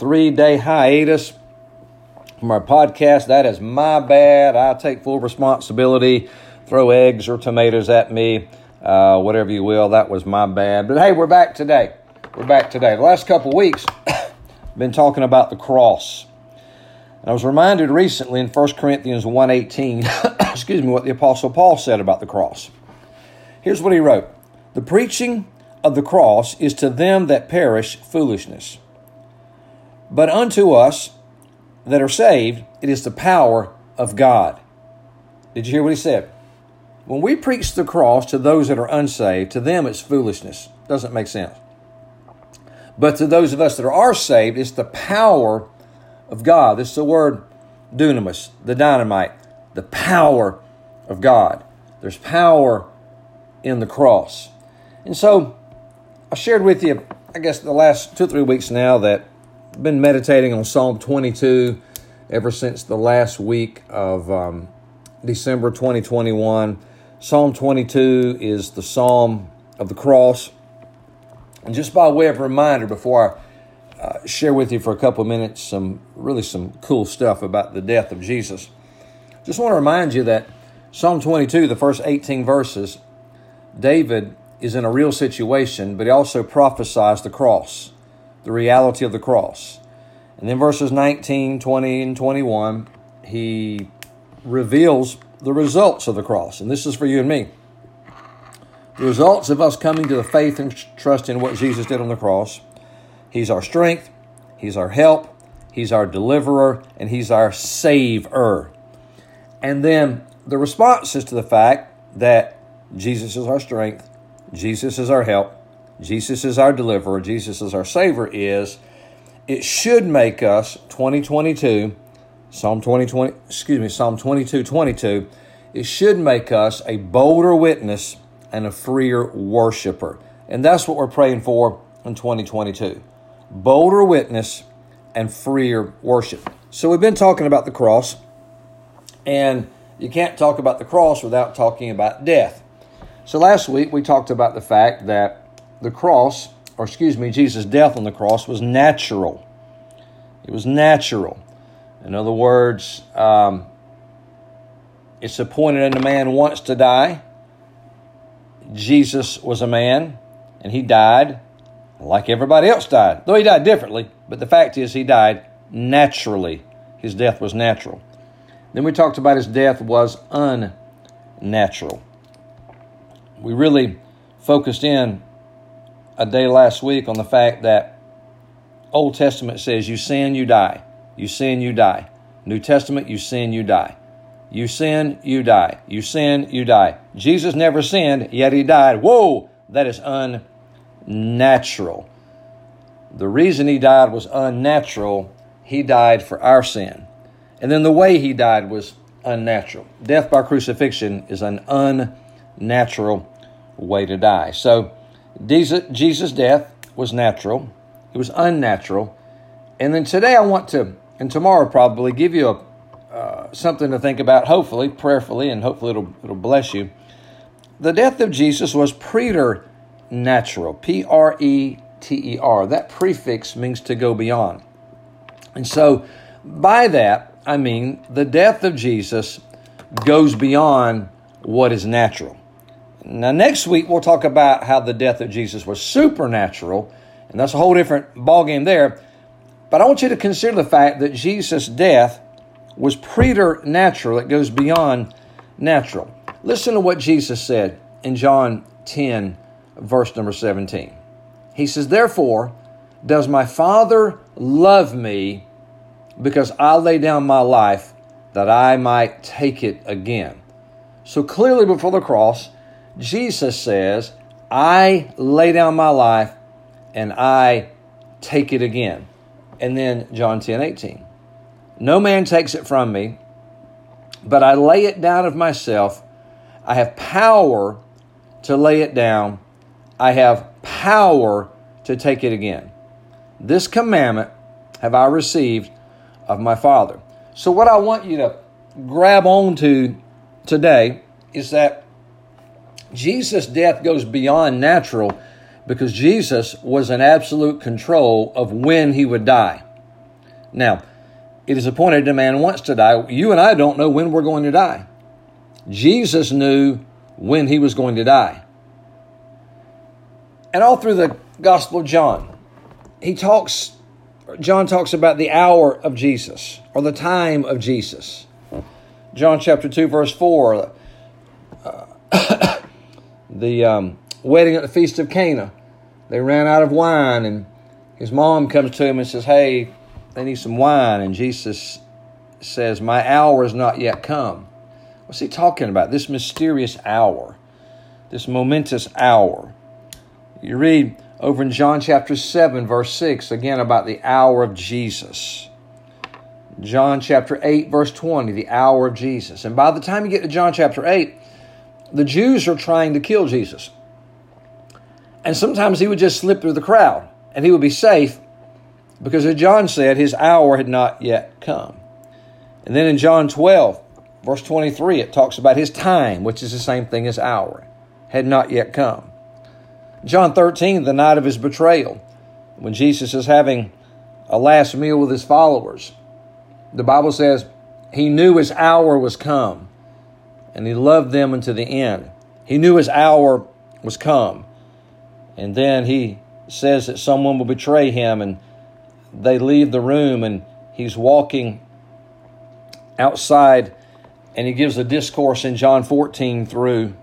three day hiatus from our podcast. That is my bad. I take full responsibility. Throw eggs or tomatoes at me, uh, whatever you will. That was my bad. But hey, we're back today. We're back today. The last couple weeks, been talking about the cross. And I was reminded recently in 1 Corinthians 1.18, excuse me, what the Apostle Paul said about the cross. Here's what he wrote. The preaching of the cross is to them that perish foolishness but unto us that are saved, it is the power of God. Did you hear what he said? When we preach the cross to those that are unsaved, to them it's foolishness. Doesn't make sense. But to those of us that are saved, it's the power of God. This is the word dunamis, the dynamite, the power of God. There's power in the cross. And so I shared with you, I guess, the last two or three weeks now that been meditating on Psalm 22 ever since the last week of um, December 2021. Psalm 22 is the Psalm of the cross. And just by way of reminder, before I uh, share with you for a couple minutes some really some cool stuff about the death of Jesus, just want to remind you that Psalm 22, the first 18 verses, David is in a real situation, but he also prophesies the cross the reality of the cross. And then verses 19, 20, and 21, he reveals the results of the cross. And this is for you and me. The results of us coming to the faith and trust in what Jesus did on the cross. He's our strength, He's our help, He's our deliverer, and He's our saver. And then the responses to the fact that Jesus is our strength, Jesus is our help, Jesus is our deliverer, Jesus is our savior, is it should make us 2022, Psalm 2020, excuse me, Psalm 22, 22, it should make us a bolder witness and a freer worshiper. And that's what we're praying for in 2022. Bolder witness and freer worship. So we've been talking about the cross, and you can't talk about the cross without talking about death. So last week we talked about the fact that the cross, or excuse me, Jesus' death on the cross was natural. It was natural. In other words, um, it's appointed unto man once to die. Jesus was a man, and he died like everybody else died, though he died differently. But the fact is, he died naturally. His death was natural. Then we talked about his death was unnatural. We really focused in a day last week on the fact that Old Testament says you sin, you die. You sin, you die. New Testament, you sin, you die. You sin, you die. You sin, you die. Jesus never sinned, yet he died. Whoa, that is unnatural. The reason he died was unnatural. He died for our sin. And then the way he died was unnatural. Death by crucifixion is an unnatural way to die. So, Jesus' death was natural, it was unnatural. And then today I want to, and tomorrow probably, give you a, uh, something to think about, hopefully, prayerfully, and hopefully it'll, it'll bless you. The death of Jesus was preternatural, P R E T E R. That prefix means to go beyond. And so, by that, I mean the death of Jesus goes beyond what is natural. Now, next week, we'll talk about how the death of Jesus was supernatural, and that's a whole different ballgame there. But I want you to consider the fact that Jesus' death was preternatural, it goes beyond natural. Listen to what Jesus said in John 10, verse number 17. He says, Therefore, does my Father love me because I lay down my life that I might take it again? So clearly, before the cross, Jesus says, I lay down my life and I take it again. And then John 10 18. No man takes it from me, but I lay it down of myself. I have power to lay it down, I have power to take it again. This commandment have I received of my Father. So, what I want you to grab onto today is that Jesus' death goes beyond natural because Jesus was in absolute control of when he would die. Now, it is appointed a man wants to die. You and I don't know when we're going to die. Jesus knew when he was going to die. And all through the Gospel of John, he talks, John talks about the hour of Jesus or the time of Jesus. John chapter 2, verse 4, uh, the um, wedding at the Feast of Cana. They ran out of wine, and his mom comes to him and says, Hey, they need some wine. And Jesus says, My hour is not yet come. What's he talking about? This mysterious hour, this momentous hour. You read over in John chapter 7, verse 6, again about the hour of Jesus. John chapter 8, verse 20, the hour of Jesus. And by the time you get to John chapter 8, the Jews are trying to kill Jesus. And sometimes he would just slip through the crowd and he would be safe because, as John said, his hour had not yet come. And then in John 12, Verse 23, it talks about his time, which is the same thing as hour, had not yet come. John 13, the night of his betrayal, when Jesus is having a last meal with his followers, the Bible says he knew his hour was come and he loved them unto the end. He knew his hour was come. And then he says that someone will betray him and they leave the room and he's walking outside and he gives a discourse in John 14 through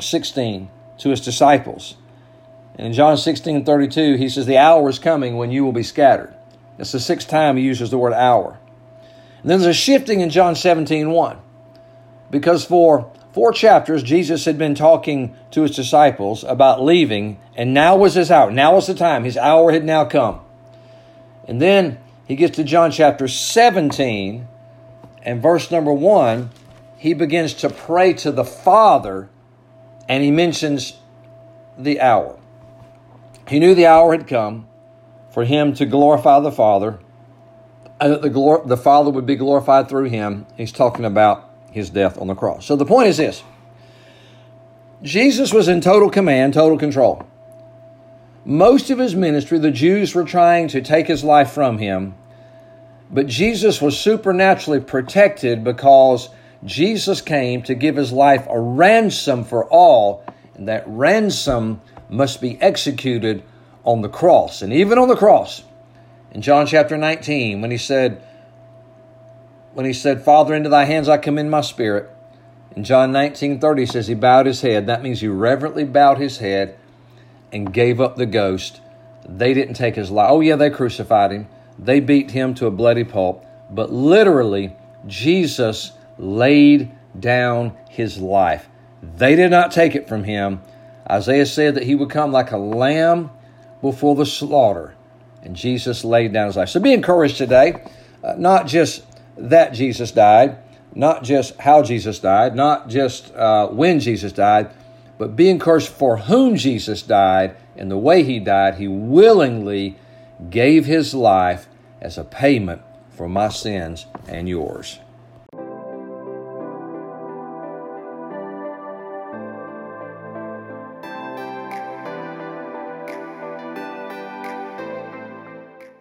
16 to his disciples. And in John 16 32, he says, The hour is coming when you will be scattered. That's the sixth time he uses the word hour. And then there's a shifting in John 17 1. Because for four chapters, Jesus had been talking to his disciples about leaving, and now was his hour. Now was the time. His hour had now come. And then he gets to John chapter 17, and verse number one, he begins to pray to the Father and he mentions the hour. He knew the hour had come for him to glorify the Father and that the, glor- the Father would be glorified through him. He's talking about his death on the cross. So the point is this Jesus was in total command, total control. Most of his ministry, the Jews were trying to take his life from him but Jesus was supernaturally protected because Jesus came to give his life a ransom for all, and that ransom must be executed on the cross. And even on the cross, in John chapter 19, when he said, when he said, Father, into thy hands I commend my spirit. In John 19 30 says he bowed his head. That means he reverently bowed his head and gave up the ghost. They didn't take his life. Oh, yeah, they crucified him. They beat him to a bloody pulp, but literally, Jesus laid down his life. They did not take it from him. Isaiah said that he would come like a lamb before the slaughter, and Jesus laid down his life. So be encouraged today, uh, not just that Jesus died, not just how Jesus died, not just uh, when Jesus died, but be encouraged for whom Jesus died and the way he died. He willingly gave his life as a payment for my sins and yours.